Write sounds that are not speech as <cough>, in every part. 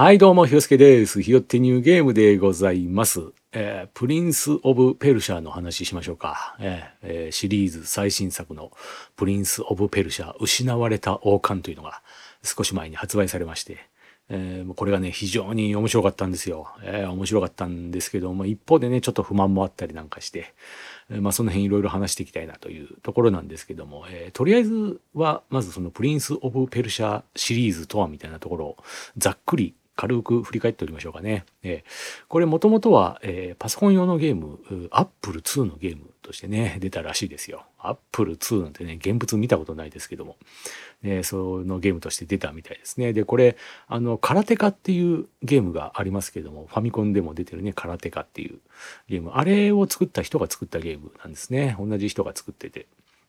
はい、どうも、ひよすけです。ひよってニューゲームでございます。えープリンス・オブ・ペルシャの話しましょうか。えーえシリーズ最新作のプリンス・オブ・ペルシャ、失われた王冠というのが少し前に発売されまして、えーこれがね、非常に面白かったんですよ。えー面白かったんですけども、一方でね、ちょっと不満もあったりなんかして、えーまあその辺いろいろ話していきたいなというところなんですけども、えーとりあえずは、まずそのプリンス・オブ・ペルシャシリーズとはみたいなところをざっくり軽く振り返っておりましょうかね。えーこれもともとは、えーパソコン用のゲーム、アップル2のゲームとしてね、出たらしいですよ。アップル2なんてね、現物見たことないですけども、えーそのゲームとして出たみたいですね。で、これ、あの、空手家っていうゲームがありますけども、ファミコンでも出てるね、空手家っていうゲーム。あれを作った人が作ったゲームなんですね。同じ人が作ってて。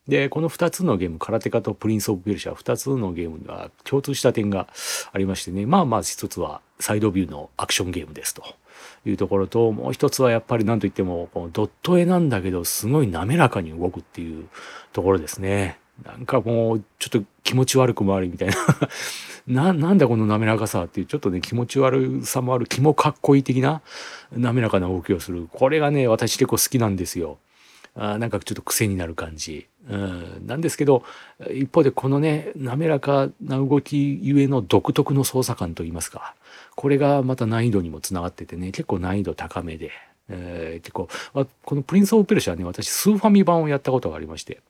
で、この2つのゲーム、空手家とプリンス・オブ・ペルシャ、2つのゲームが共通した点がありましてね、まあまあ一つはサイドビューのアクションゲームですというところと、もう一つはやっぱり何といっても、このドット絵なんだけど、すごい滑らかに動くっていうところですね。なんかもう、ちょっと気持ち悪くもありみたいな。<laughs> な、なんだこの滑らかさっていう、ちょっとね、気持ち悪さもある、気もかっこいい的な滑らかな動きをする。これがね、私結構好きなんですよ。あなんかちょっと癖になる感じ、うん、なんですけど一方でこのね滑らかな動きゆえの独特の操作感といいますかこれがまた難易度にもつながっててね結構難易度高めで、えー結構、まこの「プリンス・オブ・ペルシャ」はね私スーファミ版をやったことがありまして。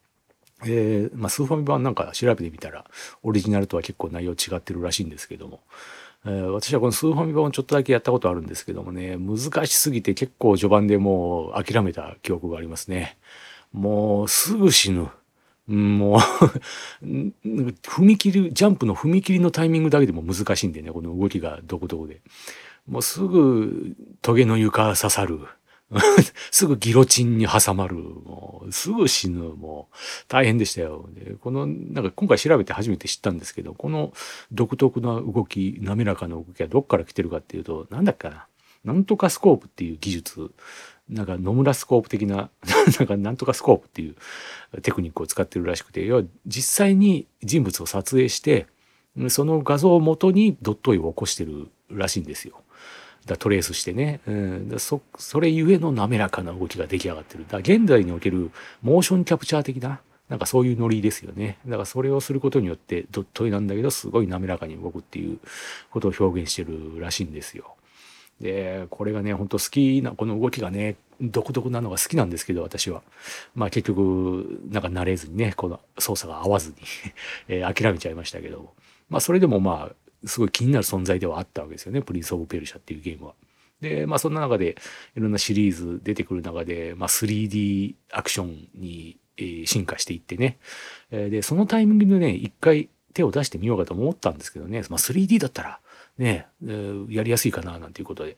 えーまあ、スーファミ版なんか調べてみたらオリジナルとは結構内容違ってるらしいんですけども、え私はこのスーファミ版をちょっとだけやったことあるんですけどもね難しすぎて結構序盤でもう諦めた記憶がありますね。もうすぐ死ぬ。もううん <laughs> 踏切ジャンプの踏切のタイミングだけでも難しいんでねこの動きがどこどこで。もうすぐトゲの床刺さる。<laughs> すぐギロチンに挟まる。もう、すぐ死ぬ。もう、大変でしたよ。で、この、なんか今回調べて初めて知ったんですけど、この独特な動き、滑らかな動きはどっから来てるかっていうと、なんだっけな。なんとかスコープっていう技術、なんか野村スコープ的な、<laughs> なんかなんとかスコープっていうテクニックを使ってるらしくて、要は実際に人物を撮影して、その画像を元にドット絵を起こしてるらしいんですよ。だトレースしてね、うん、だそそれゆえの滑らかな動きが出来上がってる。だ現代におけるモーションキャプチャー的ななんかそういうノリですよね。だからそれをすることによってドット絵なんだけどすごい滑らかに動くっていうことを表現してるらしいんですよ。でこれがね本当好きなこの動きがね独特なのが好きなんですけど私は。まあ結局なんか慣れずにねこの操作が合わずに <laughs> えー諦めちゃいましたけど。まあそれでもまあすごい気になる存在ではあったわけですよね「プリンス・オブ・ペルシャ」っていうゲームは。でまあそんな中でいろんなシリーズ出てくる中で、まあ、3D アクションに、進化していってね、でそのタイミングでね一回手を出してみようかと思ったんですけどね、まあ、3D だったらね、やりやすいかななんていうことで。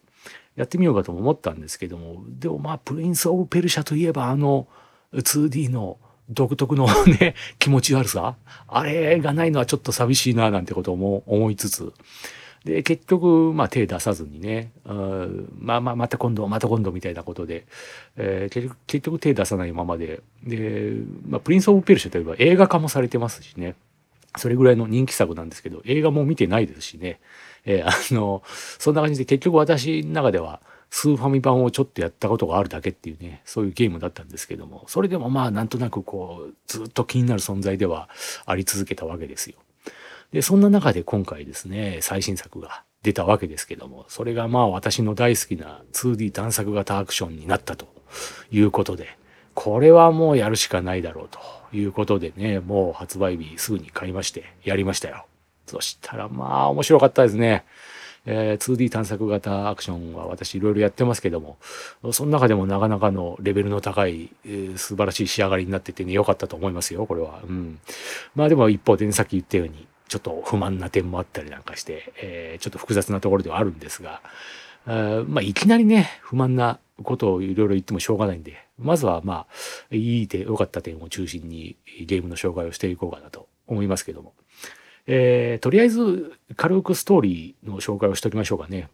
やってみようかとも思ったんですけども。でもまあ「プリンス・オブ・ペルシャ」といえばあの 2D の独特の <laughs> ね気持ち悪さ？あれがないのはちょっと寂しいななんてことも思いつつ。で結局まあ手出さずにねまあまあまた今度また今度みたいなことで、えー結局結局手出さないままで。で、まあ、プリンス・オブ・ペルシャといえば映画化もされてますしね。それぐらいの人気作なんですけど映画も見てないですしね、えーあのそんな感じで結局私の中ではスーファミ版をちょっとやったことがあるだけっていうねそういうゲームだったんですけどもそれでもまあなんとなくこうずっと気になる存在ではあり続けたわけですよ。でそんな中で今回ですね最新作が出たわけですけどもそれがまあ私の大好きな 2D 探索型アクションになったということでこれはもうやるしかないだろうということでねもう発売日すぐに買いましてやりましたよ。そしたらまあ面白かったですね。えー 2D 探索型アクションは私いろいろやってますけどもその中でもなかなかのレベルの高い、えー素晴らしい仕上がりになっててね良かったと思いますよこれは。うん、まあでも一方でねさっき言ったようにちょっと不満な点もあったりなんかして、えーちょっと複雑なところではあるんですが、あまあいきなりね不満なことをいろいろ言ってもしょうがないんでまずはまあいい点良かった点を中心にゲームの紹介をしていこうかなと思いますけども。えーとりあえず軽くストーリーの紹介をしておきましょうかね。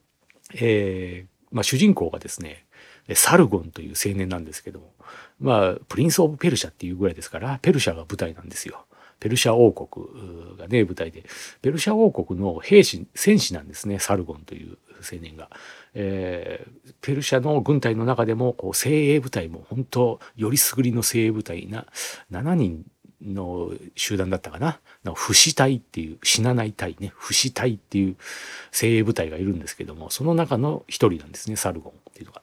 えーまあ、主人公がですねサルゴンという青年なんですけどもまあプリンス・オブ・ペルシャっていうぐらいですからペルシャが舞台なんですよ。ペルシャ王国がね舞台でペルシャ王国の兵士戦士なんですねサルゴンという青年が。えー、ペルシャの軍隊の中でもこう精鋭部隊も本当よりすぐりの精鋭部隊な7人の集団だったかな不死隊っていう死なない隊ね不死隊っていう精鋭部隊がいるんですけどもその中の一人なんですねサルゴンっていうのが。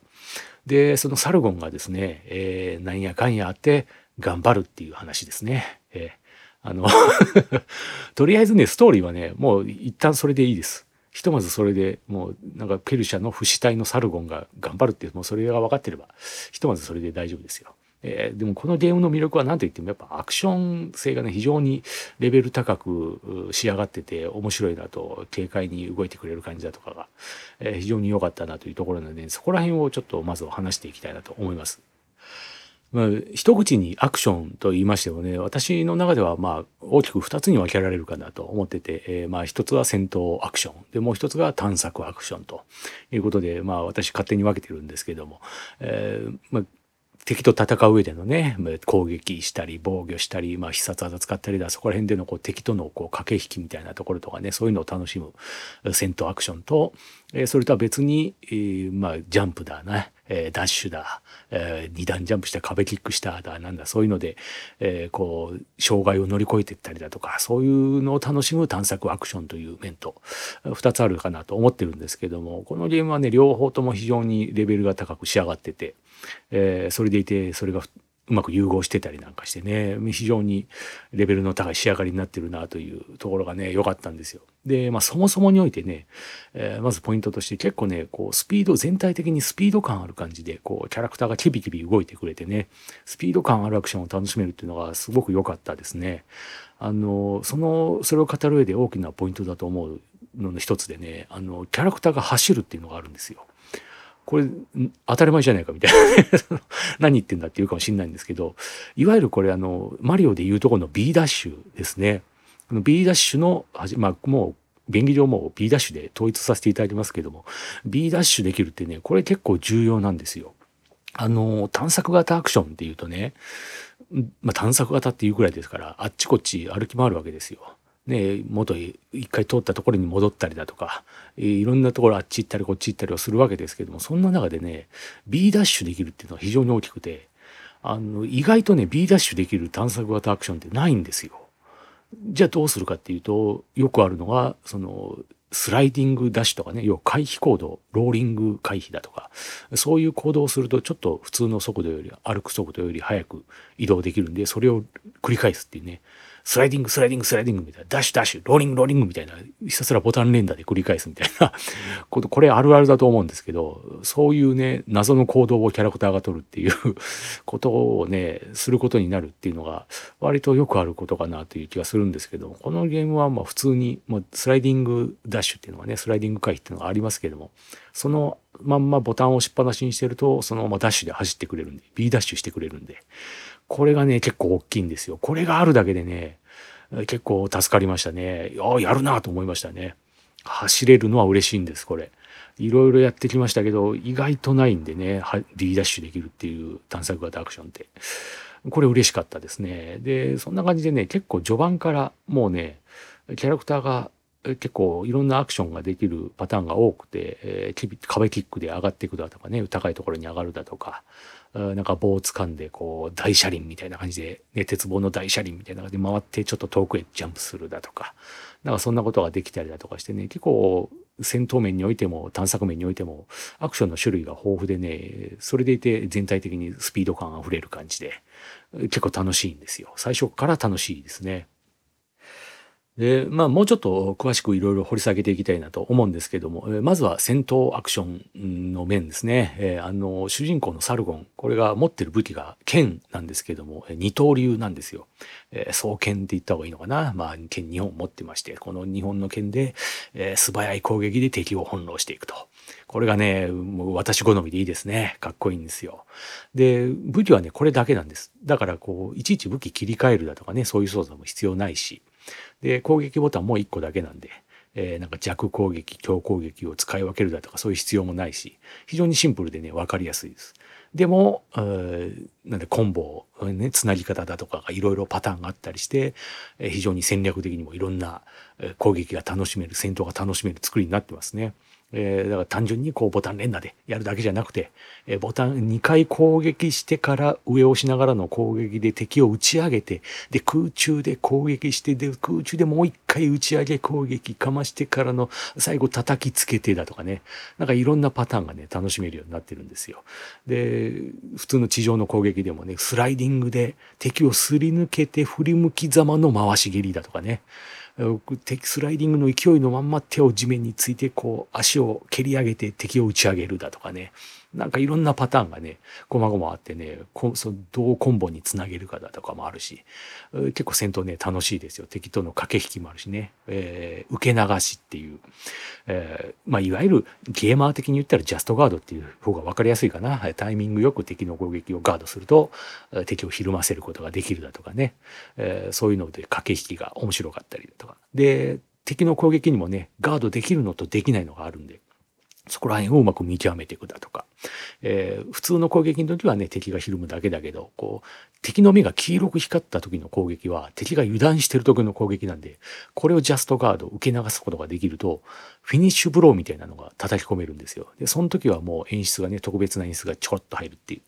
でそのサルゴンがですね、えー、なんやかんやあって頑張るっていう話ですね。えー、あの <laughs> とりあえずねストーリーはねもう一旦それでいいです。ひとまずそれでもうなんかペルシャの不死隊のサルゴンが頑張るっていうもうそれが分かってればひとまずそれで大丈夫ですよ。えー、でもこのゲームの魅力は何と言ってもやっぱアクション性がね非常にレベル高く仕上がってて面白いなと軽快に動いてくれる感じだとかが、えー、非常に良かったなというところなのでそこら辺をちょっとまず話していきたいなと思います。まあ、一口にアクションと言いましてもね私の中ではまあ大きく2つに分けられるかなと思ってて、えー、まあ一つは戦闘アクションでもう一つが探索アクションということでまあ私勝手に分けてるんですけども、えーまあ敵と戦う上でのね攻撃したり防御したり、まあ、必殺技使ったりだそこら辺でのこう敵とのこう駆け引きみたいなところとかねそういうのを楽しむ戦闘アクションと、え、それとは別に、え、まあ、ジャンプだね、え、ダッシュだ、えー、2段ジャンプした壁キックしただなんだそういうので、え、こう障害を乗り越えていったりだとかそういうのを楽しむ探索アクションという面と2つあるかなと思ってるんですけどもこのゲームはね両方とも非常にレベルが高く仕上がってて、え、それでいてそれがうまく融合してたりなんかしてね非常にレベルの高い仕上がりになってるなというところがね良かったんですよ。で、まあ、そもそもにおいてね、えー、まずポイントとして結構ねこうスピード全体的にスピード感ある感じでこうキャラクターがキビキビ動いてくれてねスピード感あるアクションを楽しめるっていうのがすごく良かったですね。あのそのそれを語る上で大きなポイントだと思うのの一つでねあのキャラクターが走るっていうのがあるんですよ。これ当たり前じゃないかみたいな、<laughs> 何言ってんだって言うかもしれないんですけどいわゆるこれあのマリオでいうところの B ダッシュですね。B ダッシュのまあもう便宜上も B ダッシュで統一させていただいてますけども B ダッシュできるってねこれ結構重要なんですよ。あの探索型アクションっていうとね、まあ、探索型っていうぐらいですからあっちこっち歩き回るわけですよ。ね、元一回通ったところに戻ったりだとかいろんなところあっち行ったりこっち行ったりをするわけですけどもそんな中でね B ダッシュできるっていうのは非常に大きくてあの意外とね B ダッシュできる探索型アクションってないんですよ。じゃあどうするかっていうとよくあるのがそのスライディングダッシュとかね要は回避行動ローリング回避だとかそういう行動をするとちょっと普通の速度より歩く速度より速く移動できるんでそれを繰り返すっていうねスライディングスライディングスライディングみたいな。ダッシュダッシュ。ローリングローリングみたいな。ひたすらボタン連打で繰り返すみたいな。<laughs> ことこれあるあるだと思うんですけどそういうね謎の行動をキャラクターが取るっていう <laughs> ことをねすることになるっていうのが割とよくあることかなという気がするんですけどこのゲームはまあ普通にもうスライディングダッシュっていうのがねスライディング回避っていうのがありますけどもそのまんまボタンを押しっぱなしにしてるとそのままダッシュで走ってくれるんで B ダッシュしてくれるんでこれがね結構大きいんですよ。これがあるだけでね結構助かりましたね。ああ、やるなと思いましたね。走れるのは嬉しいんです、これ。いろいろやってきましたけど、意外とないんでね、D ダッシュできるっていう探索型アクションって。これ嬉しかったですね。で、そんな感じでね、結構序盤からもうね、キャラクターが結構いろんなアクションができるパターンが多くて、えー、壁キックで上がっていくだとかね高いところに上がるだとかなんか棒を掴んでこう大車輪みたいな感じで、ね、鉄棒の大車輪みたいな感じで回ってちょっと遠くへジャンプするだとかなんかそんなことができたりだとかしてね結構戦闘面においても探索面においてもアクションの種類が豊富でねそれでいて全体的にスピード感あふれる感じで結構楽しいんですよ最初から楽しいですね。でまあもうちょっと詳しくいろいろ掘り下げていきたいなと思うんですけどもまずは戦闘アクションの面ですね、えー、あの主人公のサルゴンこれが持ってる武器が剣なんですけども二刀流なんですよ、えー、双剣って言った方がいいのかな？まあ剣2本持ってましてこの2本の剣で、えー、素早い攻撃で敵を翻弄していくと。これがねもう私好みでいいですね。かっこいいんですよ。で武器はねこれだけなんです。だからこういちいち武器切り替えるだとかねそういう操作も必要ないし。で攻撃ボタンも1個だけなんで、えー、なんか弱攻撃強攻撃を使い分けるだとかそういう必要もないし非常にシンプルでね分かりやすいです。でも、なんでコンボをね、つなぎ方だとかがいろいろパターンがあったりして、非常に戦略的にもいろんな攻撃が楽しめる戦闘が楽しめる作りになってますね。えー、だから単純にこうボタン連打でやるだけじゃなくて、えー、ボタン2回攻撃してから上を押しながらの攻撃で敵を打ち上げて、で空中で攻撃して、で空中でもう一回打ち上げ攻撃かましてからの最後叩きつけてだとかね、なんかいろんなパターンがね、楽しめるようになってるんですよ。で、普通の地上の攻撃でもね、スライディングで敵をすり抜けて振り向きざまの回し蹴りだとかね、敵スライディングの勢いのまんま手を地面についてこう足を蹴り上げて敵を打ち上げるだとかね。なんかいろんなパターンがね、こまごまあってね、そどうコンボにつなげるかだとかもあるし、結構戦闘ね、楽しいですよ。敵との駆け引きもあるしね、えー、受け流しっていう、えー、まあ、いわゆるゲーマー的に言ったらジャストガードっていう方が分かりやすいかな。タイミングよく敵の攻撃をガードすると、敵をひるませることができるだとかね、えー、そういうので駆け引きが面白かったりだとか。で、敵の攻撃にもね、ガードできるのとできないのがあるんで、そこら辺をうまく見極めていくだとか、えー、普通の攻撃の時はね、敵がひるむだけだけど、こう、敵の目が黄色く光った時の攻撃は、敵が油断してる時の攻撃なんで、これをジャストガード、受け流すことができると、フィニッシュブローみたいなのが叩き込めるんですよ。で、その時はもう演出がね、特別な演出がちょろっと入るっていう。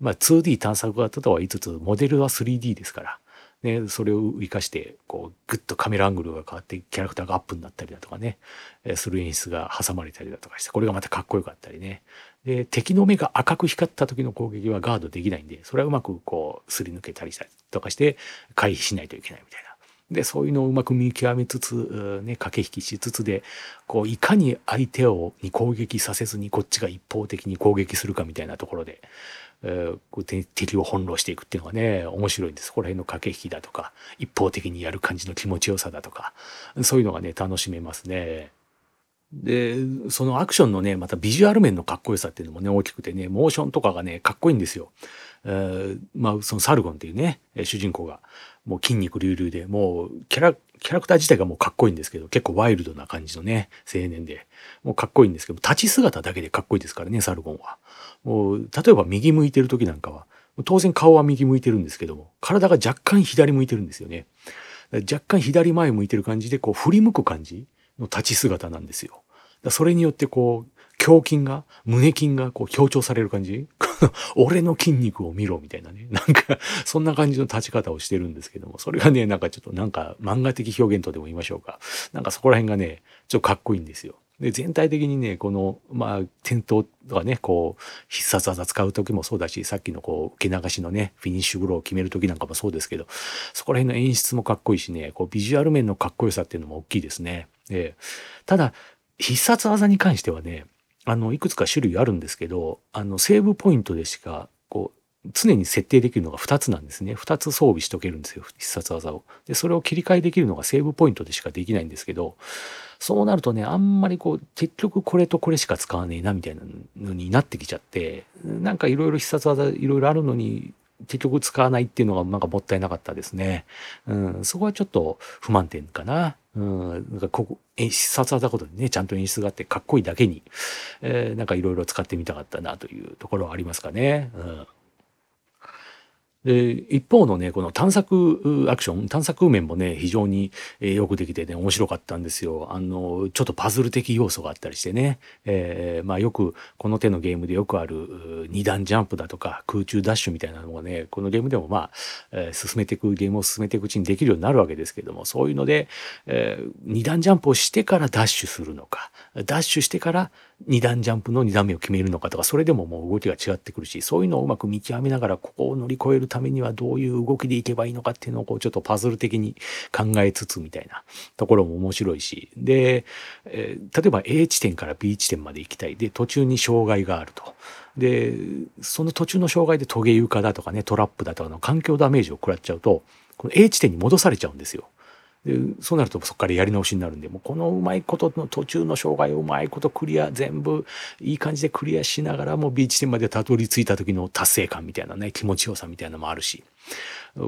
まあ 2D 探索型とは言いつつ、モデルは 3D ですから、ね、それを活かして、こう、ぐっとカメラアングルが変わって、キャラクターがアップになったりだとかね、する演出が挟まれたりだとかして、これがまたかっこよかったりね。で、敵の目が赤く光った時の攻撃はガードできないんで、それはうまくこう、すり抜けたりしたりとかして、回避しないといけないみたいな。で、そういうのをうまく見極めつつ、ね、駆け引きしつつで、こう、いかに相手をに攻撃させずにこっちが一方的に攻撃するかみたいなところで、えー、敵を翻弄していくっていうのがね、面白いんです。ここら辺の駆け引きだとか、一方的にやる感じの気持ちよさだとか、そういうのがね、楽しめますね。で、そのアクションのね、またビジュアル面のかっこよさっていうのもね、大きくてね、モーションとかがね、かっこいいんですよ。えー、まあ、そのサルゴンっていうね、主人公が、もう筋肉隆々で、もうキャラ、キャラクター自体がもうかっこいいんですけど、結構ワイルドな感じのね、青年で、もうかっこいいんですけど、立ち姿だけでかっこいいですからね、サルゴンは。もう、例えば右向いてる時なんかは、当然顔は右向いてるんですけども、体が若干左向いてるんですよね。若干左前向いてる感じで、こう振り向く感じの立ち姿なんですよ。それによってこう、胸筋が、胸筋がこう強調される感じ <laughs> 俺の筋肉を見ろみたいなね。なんか、そんな感じの立ち方をしてるんですけども、それがね、なんかちょっとなんか漫画的表現とでも言いましょうか。なんかそこら辺がね、ちょっとかっこいいんですよ。で、全体的にね、この、まあ、転倒とかね、こう、必殺技使う時もそうだし、さっきのこう、受け流しのね、フィニッシュブローを決める時なんかもそうですけど、そこら辺の演出もかっこいいしね、こう、ビジュアル面のかっこよさっていうのも大きいですね。で、ただ、必殺技に関してはね、あの、いくつか種類あるんですけど、あの、セーブポイントでしか、こう、常に設定できるのが2つなんですね。2つ装備しとけるんですよ、必殺技を。で、それを切り替えできるのがセーブポイントでしかできないんですけど、そうなるとね、あんまりこう、結局これとこれしか使わねえな、みたいなのになってきちゃって、なんかいろいろ必殺技いろいろあるのに、結局使わないっていうのがなんかもったいなかったですね。うん、そこはちょっと不満点かな。うん、なんかここ、必殺技ことにね、ちゃんと演出があってかっこいいだけに、えー、なんかいろいろ使ってみたかったなというところはありますかね。うんで、一方のね、この探索アクション、探索面もね、非常に、えよくできてね、面白かったんですよ。あの、ちょっとパズル的要素があったりしてね、えー、まあよく、この手のゲームでよくある二段ジャンプだとか空中ダッシュみたいなのがね、このゲームでもまあ、えー、進めていく、ゲームを進めていくうちにできるようになるわけですけども、そういうので、えー、二段ジャンプをしてからダッシュするのか、ダッシュしてから二段ジャンプの二段目を決めるのかとか、それでももう動きが違ってくるし、そういうのをうまく見極めながら、ここを乗り越えるためにはどういう動きでいけばいいのかっていうのをこうちょっとパズル的に考えつつみたいなところも面白いし、で、えー、例えば A 地点から B 地点まで行きたい。で、途中に障害があると。で、その途中の障害でトゲ床だとかね、トラップだとかの環境ダメージを食らっちゃうと、この A 地点に戻されちゃうんですよ。でそうなるとそこからやり直しになるんでもうこのうまいことの途中の障害をうまいことクリア全部いい感じでクリアしながらもビーチ点までたどり着いた時の達成感みたいなね気持ちよさみたいなのもあるし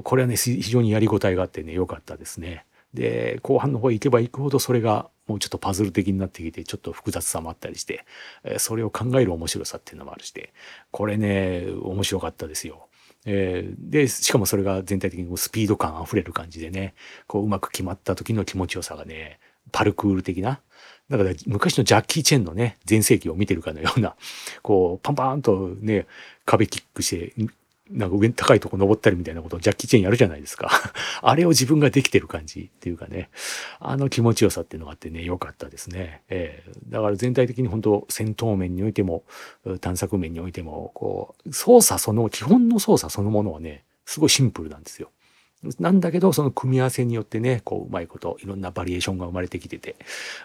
これはね非常にやりごたえがあってね良かったですね。で後半の方へ行けば行くほどそれがもうちょっとパズル的になってきてちょっと複雑さもあったりしてそれを考える面白さっていうのもあるしてこれね面白かったですよ。えー、で、しかもそれが全体的にスピード感あふれる感じでね、こううまく決まった時の気持ちよさがね、パルクール的な、だから昔のジャッキー・チェンのね、全盛期を見てるかのような、こう、パンパーンとね、壁キックして、なんか上に高いとこ登ったりみたいなことをジャッキー・チェーンやるじゃないですか。<laughs> あれを自分ができてる感じっていうかね、あの気持ちよさっていうのがあってね、良かったですね。えー、だから全体的に本当戦闘面においても、探索面においても、こう、操作その、基本の操作そのものはね、すごいシンプルなんですよ。なんだけど、その組み合わせによってね、こう、うまいこと、いろんなバリエーションが生まれてきてて、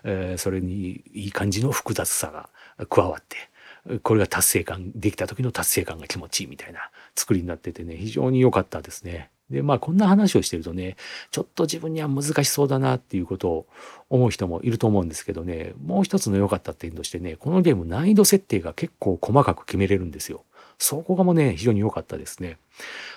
えー、それにいい感じの複雑さが加わって、これが達成感、できた時の達成感が気持ちいいみたいな作りになっててね、非常に良かったですね。で、まあこんな話をしてるとね、ちょっと自分には難しそうだなっていうことを思う人もいると思うんですけどね、もう一つの良かった点としてね、このゲーム難易度設定が結構細かく決めれるんですよ。そこがもね、非常に良かったですね。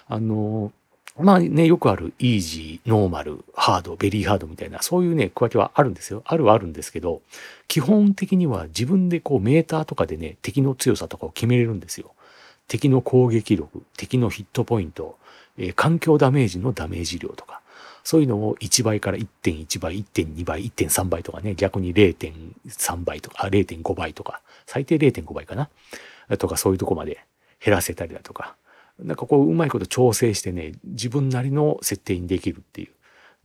あの、まあね、よくあるイージー、ノーマル、ハード、ベリーハードみたいな、そういうね、区分けはあるんですよ。あるはあるんですけど、基本的には自分でこうメーターとかでね、敵の強さとかを決めれるんですよ。敵の攻撃力、敵のヒットポイント、えー、環境ダメージのダメージ量とか、そういうのを1倍から1.1倍、1.2倍、1.3倍とかね、逆に0.3倍とか、0.5倍とか、最低0.5倍かな？とかそういうとこまで減らせたりだとか、なんかこううまいこと調整してね自分なりの設定にできるっていう。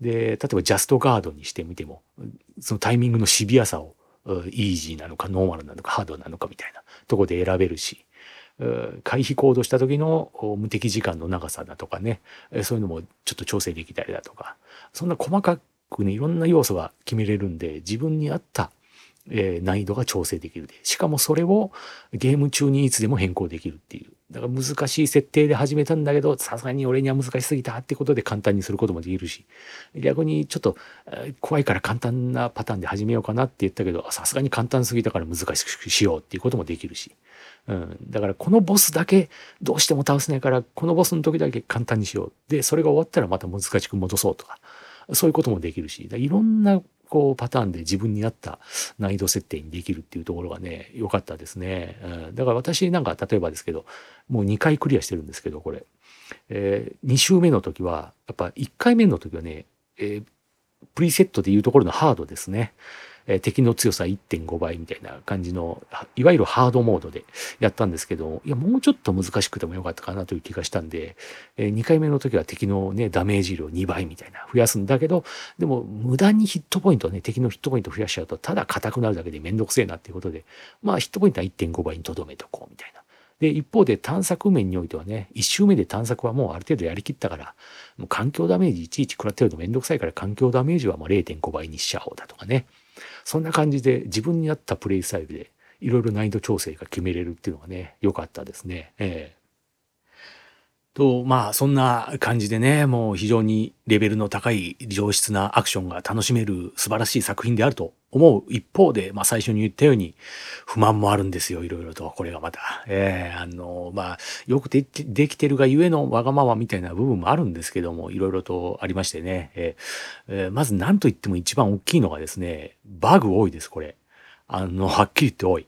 で例えばジャストガードにしてみてもそのタイミングのシビアさをイージーなのかノーマルなのかハードなのかみたいなとこで選べるし回避行動した時の無敵時間の長さだとかねそういうのもちょっと調整できたりだとかそんな細かくねいろんな要素が決めれるんで自分に合った難易度が調整できるで。しかもそれをゲーム中にいつでも変更できるっていう。だから難しい設定で始めたんだけど、さすがに俺には難しすぎたってことで簡単にすることもできるし、逆にちょっと怖いから簡単なパターンで始めようかなって言ったけど、さすがに簡単すぎたから難しくしようっていうこともできるし。うん、だからこのボスだけどうしても倒せないからこのボスの時だけ簡単にしよう。でそれが終わったらまた難しく戻そうとか。そういうこともできるし。いろんなこうパターンで自分に合った難易度設定にできるっていうところがね良かったですね、うん、だから私なんか例えばですけどもう2回クリアしてるんですけどこれ、えー、2周目の時はやっぱ1回目の時はね、えー、プリセットでいうところのハードですね。え敵の強さ1.5倍みたいな感じの、いわゆるハードモードでやったんですけど、いや、もうちょっと難しくてもよかったかなという気がしたんで、え2回目の時は敵のね、ダメージ量2倍みたいな増やすんだけど、でも無駄にヒットポイントね、敵のヒットポイント増やしちゃうと、ただ硬くなるだけでめんどくせえなっていうことで、まあヒットポイントは1.5倍にとどめとこうみたいな。で、一方で探索面においてはね、一周目で探索はもうある程度やりきったから、もう環境ダメージいちいち食らってるとめんどくさいから環境ダメージはもう0.5倍にしちゃおうだとかね。そんな感じで自分に合ったプレイスタイルでいろいろ難易度調整が決めれるっていうのがね、良かったですね。ええと、まあ、そんな感じでね、もう非常にレベルの高い上質なアクションが楽しめる素晴らしい作品であると思う一方で、まあ最初に言ったように不満もあるんですよ、いろいろと。これがまた。ええー、あの、まあ、よくできてるがゆえのわがままみたいな部分もあるんですけども、いろいろとありましてね。えー、まず何と言っても一番大きいのがですね、バグ多いです、これ。あの、はっきり言って多い。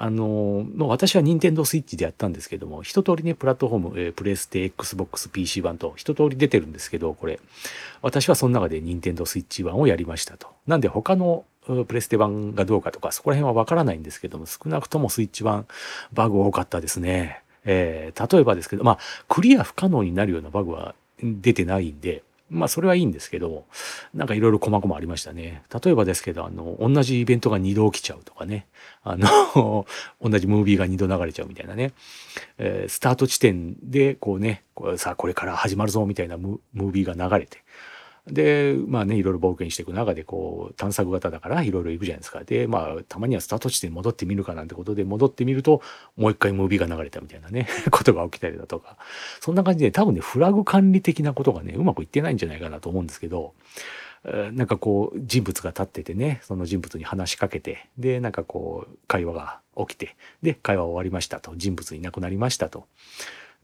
あの、私は任天堂スイッチでやったんですけども、一通りね、プラットフォーム、えー、プレステ、Xbox、PC 版と一通り出てるんですけど、これ、私はその中で任天堂スイッチ版をやりましたと。なんで他のプレステ版がどうかとか、そこら辺はわからないんですけども、少なくともスイッチ版、バグ多かったですね。えー、例えばですけど、まあ、クリア不可能になるようなバグは出てないんで、まあそれはいいんですけど、なんかいろいろ細々ありましたね。例えばですけど、あの、同じイベントが2度起きちゃうとかね。あの <laughs> 同じムービーが2度流れちゃうみたいなね。えー、スタート地点でこうね、こうさあこれから始まるぞみたいなムービーが流れて。で、まあね、いろいろ冒険していく中で、こう、探索型だからいろいろ行くじゃないですか。で、まあ、たまにはスタート地点に戻ってみるかなんてことで、戻ってみると、もう一回ムービーが流れたみたいなね、<laughs> ことが起きたりだとか、そんな感じで多分ね、フラグ管理的なことがね、うまくいってないんじゃないかなと思うんですけど、なんかこう、人物が立っててね、その人物に話しかけて、で、なんかこう、会話が起きて、で、会話終わりましたと、人物いなくなりましたと。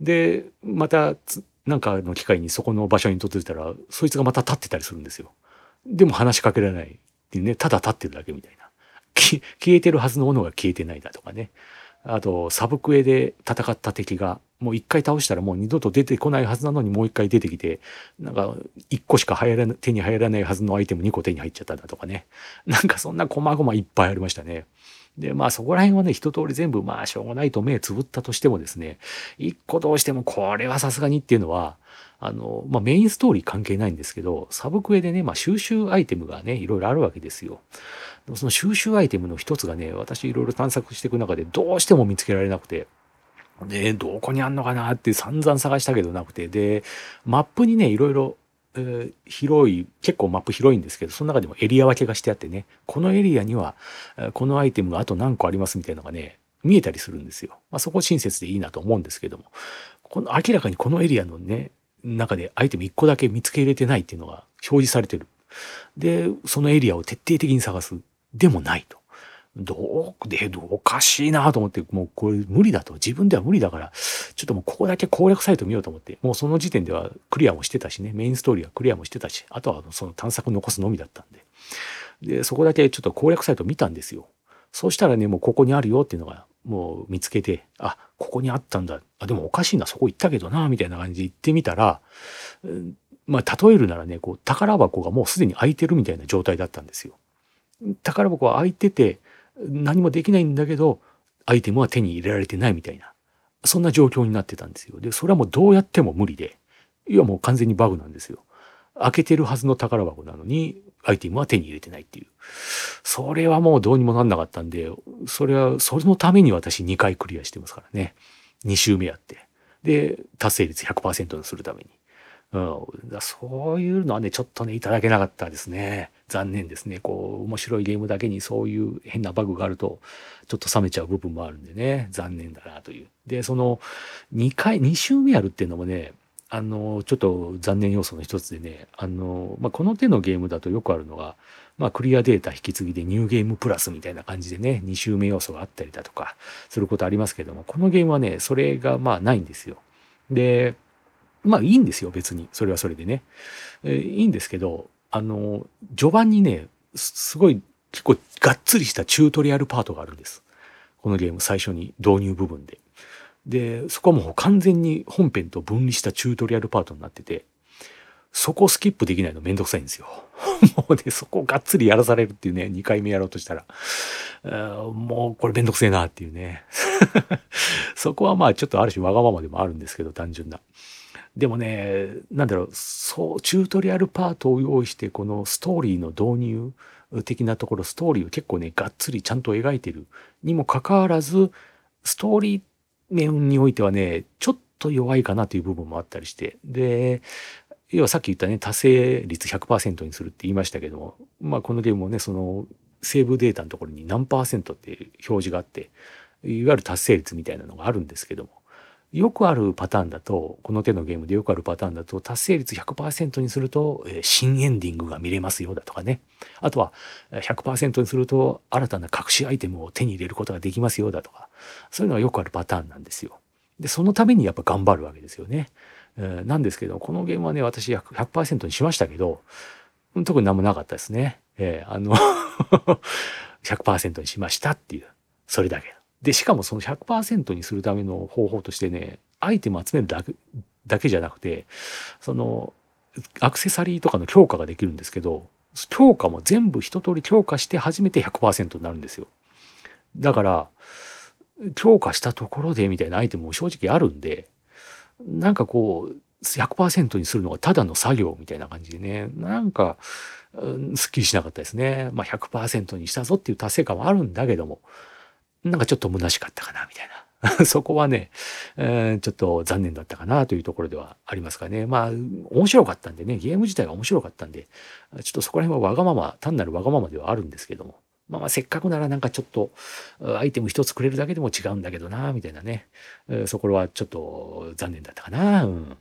で、また、なんかの機会にそこの場所に訪れたら、そいつがまた立ってたりするんですよ。でも話しかけられないっていうね、ただ立ってるだけみたいな。<laughs> 消えてるはずのものが消えてないだとかね。あと、サブクエで戦った敵が、もう一回倒したらもう二度と出てこないはずなのにもう一回出てきて、なんか一個しか入ら手に入らないはずのアイテム2個手に入っちゃっただとかね。なんかそんな細々いっぱいありましたね。で、まあそこら辺はね、一通り全部まあしょうがないと目つぶったとしてもですね、一個どうしてもこれはさすがにっていうのは、あの、まあメインストーリー関係ないんですけど、サブクエでね、まあ収集アイテムがね、いろいろあるわけですよ。その収集アイテムの一つがね、私いろいろ探索していく中でどうしても見つけられなくて、で、どこにあんのかなって散々探したけどなくて、で、マップにね、いろいろ、え、広い、結構マップ広いんですけど、その中でもエリア分けがしてあってね、このエリアには、このアイテムがあと何個ありますみたいなのがね、見えたりするんですよ。まあ、そこ親切でいいなと思うんですけども、この明らかにこのエリアのね、中でアイテム1個だけ見つけ入れてないっていうのが表示されてる。で、そのエリアを徹底的に探す。でもないと。どう、で、おかしいなと思って、もうこれ無理だと。自分では無理だから、ちょっともうここだけ攻略サイト見ようと思って、もうその時点ではクリアもしてたしね、メインストーリーはクリアもしてたし、あとはその探索残すのみだったんで。で、そこだけちょっと攻略サイト見たんですよ。そうしたらね、もうここにあるよっていうのが、もう見つけて、あ、ここにあったんだ。あ、でもおかしいな、そこ行ったけどな、みたいな感じで行ってみたら、まあ、例えるならね、こう、宝箱がもうすでに開いてるみたいな状態だったんですよ。宝箱は開いてて、何もできないんだけど、アイテムは手に入れられてないみたいな、そんな状況になってたんですよ。で、それはもうどうやっても無理で、いやもう完全にバグなんですよ。開けてるはずの宝箱なのに、アイテムは手に入れてないっていう。それはもうどうにもなんなかったんで、それは、それのために私2回クリアしてますからね。2周目やって。で、達成率100%にするために。うん、そういうのはね、ちょっとね、いただけなかったですね。残念ですね。こう、面白いゲームだけにそういう変なバグがあると、ちょっと冷めちゃう部分もあるんでね、残念だなという。で、その、2回、2周目やるっていうのもね、あの、ちょっと残念要素の一つでね、あの、まあ、この手のゲームだとよくあるのが、まあ、クリアデータ引き継ぎでニューゲームプラスみたいな感じでね、2周目要素があったりだとか、することありますけども、このゲームはね、それがまあないんですよ。で、まあいいんですよ、別に。それはそれでね。えー、いいんですけど、あの、序盤にね、すごい結構がっつりしたチュートリアルパートがあるんです。このゲーム最初に導入部分で。で、そこはもう完全に本編と分離したチュートリアルパートになってて、そこスキップできないのめんどくさいんですよ。<laughs> もうね、そこをがっつりやらされるっていうね、2回目やろうとしたら。もうこれめんどくせえなっていうね。<laughs> そこはまあちょっとある種わがままでもあるんですけど、単純な。でもね、なんだろう、そう、チュートリアルパートを用意して、このストーリーの導入的なところ、ストーリーを結構ね、がっつりちゃんと描いてるにもかかわらず、ストーリー面においてはね、ちょっと弱いかなという部分もあったりして、で、要はさっき言ったね、達成率100%にするって言いましたけども、まあこのゲームもね、そのセーブデータのところに何パーセントっていう表示があって、いわゆる達成率みたいなのがあるんですけども、よくあるパターンだと、この手のゲームでよくあるパターンだと、達成率100%にすると、新エンディングが見れますよだとかね。あとは、100%にすると、新たな隠しアイテムを手に入れることができますよだとか。そういうのがよくあるパターンなんですよ。で、そのためにやっぱ頑張るわけですよね。なんですけど、このゲームはね、私100%にしましたけど、特に何もなかったですね。えー、あの <laughs> 100%にしましたっていう、それだけ。で、しかもその100%にするための方法としてね、アイテム集めるだけだけじゃなくて、その、アクセサリーとかの強化ができるんですけど、強化も全部一通り強化して初めて100%になるんですよ。だから、強化したところでみたいなアイテムも正直あるんで、なんかこう、100%にするのがただの作業みたいな感じでね、なんか、うんすっきりしなかったですね。まあ100%にしたぞっていう達成感はあるんだけども、なんかちょっと虚しかったかな、みたいな。<laughs> そこはね、えー、ちょっと残念だったかなというところではありますかね。まあ、面白かったんでね、ゲーム自体が面白かったんで、ちょっとそこら辺はわがまま、単なるわがままではあるんですけども。まあ、まあせっかくならなんかちょっと、アイテム一つくれるだけでも違うんだけどな、みたいなね。そこはちょっと残念だったかな。うん。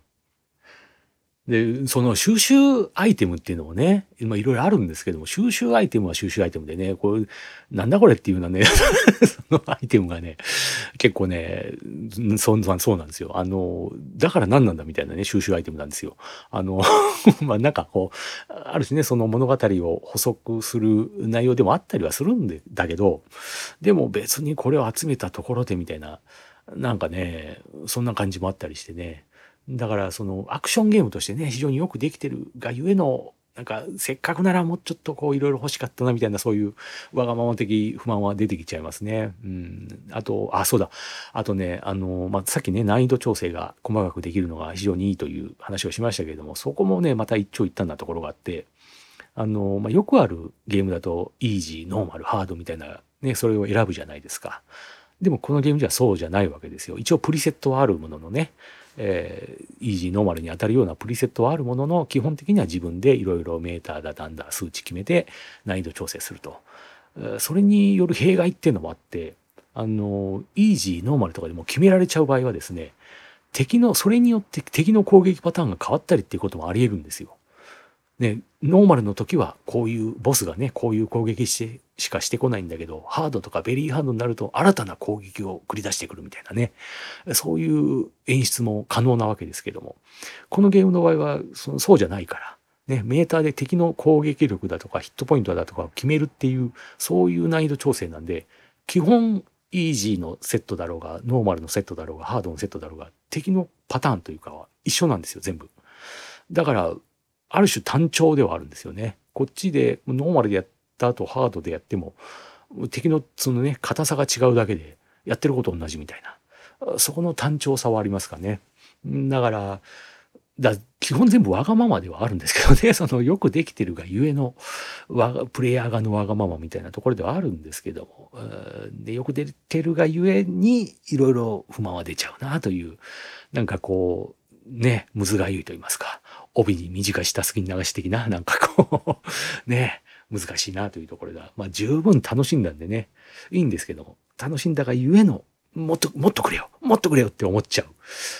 で、その収集アイテムっていうのもね、まあいろいろあるんですけども、収集アイテムは収集アイテムでね、これ、なんだこれっていうようなね、<laughs> そのアイテムがね、結構ね、そんそうなんですよ。あの、だから何なんだみたいなね、収集アイテムなんですよ。あの、<laughs> まあなんかこう、ある種ね、その物語を補足する内容でもあったりはするんでだけど、でも別にこれを集めたところでみたいな、なんかね、そんな感じもあったりしてね。だからそのアクションゲームとしてね、非常によくできてるがゆえの、なんかせっかくならもうちょっとこういろいろ欲しかったなみたいなそういうわがまま的不満は出てきちゃいますね。うん。あと、あ、そうだ。あとね、あの、まあ、さっきね、難易度調整が細かくできるのが非常にいいという話をしましたけれども、そこもね、また一長一短なところがあって、あの、まあ、よくあるゲームだと、イージー、ノーマル、ハードみたいな、ね、それを選ぶじゃないですか。でもこのゲームじゃそうじゃないわけですよ。一応プリセットはあるもののね、えー、イージー、ノーマルに当たるようなプリセットはあるものの、基本的には自分でいろいろメーターだ、だんだ、数値決めて難易度調整すると。それによる弊害っていうのもあって、あの、イージー、ノーマルとかでも決められちゃう場合はですね、敵の、それによって敵の攻撃パターンが変わったりっていうこともありえるんですよ。ね、ノーマルの時はこういうボスがね、こういう攻撃してしかしてこないんだけど、ハードとかベリーハードになると新たな攻撃を繰り出してくるみたいなね、そういう演出も可能なわけですけども、このゲームの場合はそそうじゃないから、ね、メーターで敵の攻撃力だとかヒットポイントだとかを決めるっていう、そういう難易度調整なんで、基本イージーのセットだろうが、ノーマルのセットだろうが、ハードのセットだろうが、敵のパターンというかは一緒なんですよ、全部。だから、ある種単調ではあるんですよね。こっちでノーマルでやった後ハードでやっても敵のそのね硬さが違うだけでやってること同じみたいなそこの単調さはありますかね。だからだ基本全部わがままではあるんですけどね <laughs> そのよくできてるがゆえのプレイヤー側のわがままみたいなところではあるんですけどもでよく出てるがゆえにいろいろ不満は出ちゃうなというなんかこうねむずがゆいと言いますか帯に短いたすきに流し的な、<laughs> なんかこうね、難しいなというところが、まあ十分楽しんだんでね、いいんですけども、楽しんだがゆえの、もっと、もっとくれよもっとくれよって思っちゃう。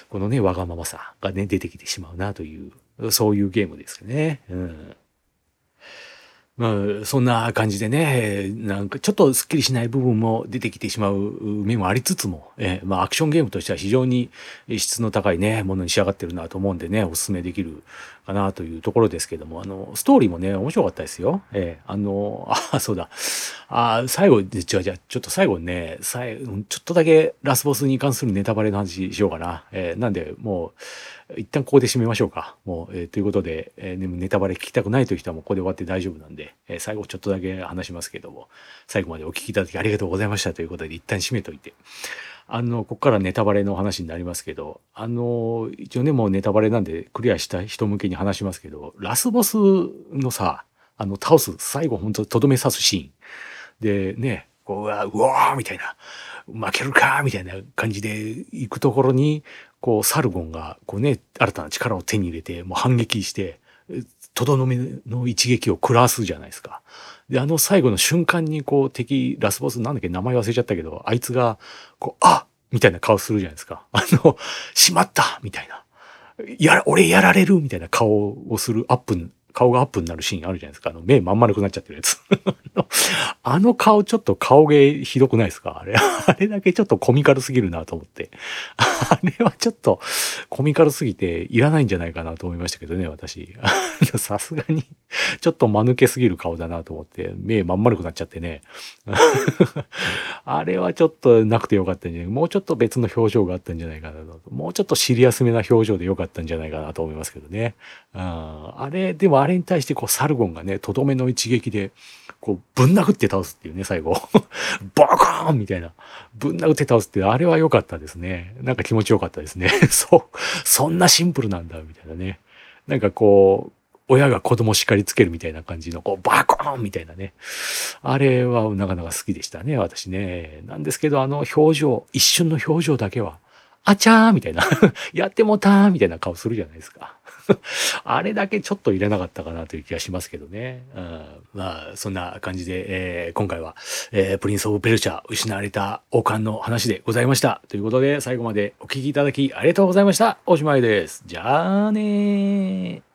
このね、わがままさがね、出てきてしまうなという、そういうゲームですね。うん。まあ、そんな感じでね、なんかちょっとスッキリしない部分も出てきてしまう面もありつつも、えまあアクションゲームとしては非常に質の高いね、ものに仕上がってるなと思うんでね、お勧めできるかなというところですけども、あの、ストーリーもね、面白かったですよ。えあの、あ、そうだ。あ、最後、で、違う違う、ちょっと最後ね、最、ちょっとだけラスボスに関するネタバレの話しようかな。えなんで、もう、一旦ここで締めましょうか。もう、えー、ということで、えー、ネタバレ聞きたくないという人はもうここで終わって大丈夫なんで、えー、最後ちょっとだけ話しますけども、最後までお聞きいただきありがとうございましたということで一旦締めといて。あの、ここからネタバレの話になりますけど、あの、一応ね、もうネタバレなんでクリアした人向けに話しますけど、ラスボスのさ、あの、倒す、最後本当とどめ刺すシーン。で、ね、こう、うわー、うわーみたいな、負けるかみたいな感じで行くところに、こう、サルゴンが、こうね、新たな力を手に入れて、もう反撃して、とどのめの一撃を食らわすじゃないですか。で、あの最後の瞬間に、こう、敵、ラスボスなんだっけ、名前忘れちゃったけど、あいつが、こう、あみたいな顔するじゃないですか。<laughs> あの、しまったみたいな。やら、俺やられるみたいな顔をするアップ顔がアップになるシーンあるじゃないですか。あの、目まん丸くなっちゃってるやつ。<laughs> あの顔ちょっと顔芸ひどくないですか？あれ、<laughs> あれだけちょっとコミカルすぎるなと思って。<laughs> あれはちょっとコミカルすぎていらないんじゃないかなと思いましたけどね、私。さすがに、ちょっと間抜けすぎる顔だなと思って、目まん丸くなっちゃってね。あれはちょっとなくてよかったんじゃない？もうちょっと別の表情があったんじゃないかなと。もうちょっとシリアスめな表情でよかったんじゃないかなと思いますけどね。うんあれ、でもあれに対してこうサルゴンがね、とどめの一撃で、こうぶん殴って倒すっていうね、最後。<laughs> バカーンみたいな。ぶん殴って倒すって、あれは良かったですね。なんか気持ちよかったですね。<laughs> そう、そんなシンプルなんだ、みたいなね。なんかこう、親が子供叱りつけるみたいな感じの、こう、バコーンみたいなね。あれはなかなか好きでしたね、私ね。なんですけど、あの表情、一瞬の表情だけは、あちゃーみたいな。<laughs> やってもたーみたいな顔するじゃないですか。<laughs> あれだけちょっと入れなかったかなという気がしますけどね。うん、まあ、そんな感じで、えー、今回は、えー、プリンス・オブ・ペルシャ、失われた王冠の話でございました。ということで、最後までお聴きいただきありがとうございました。おしまいです。じゃあねー。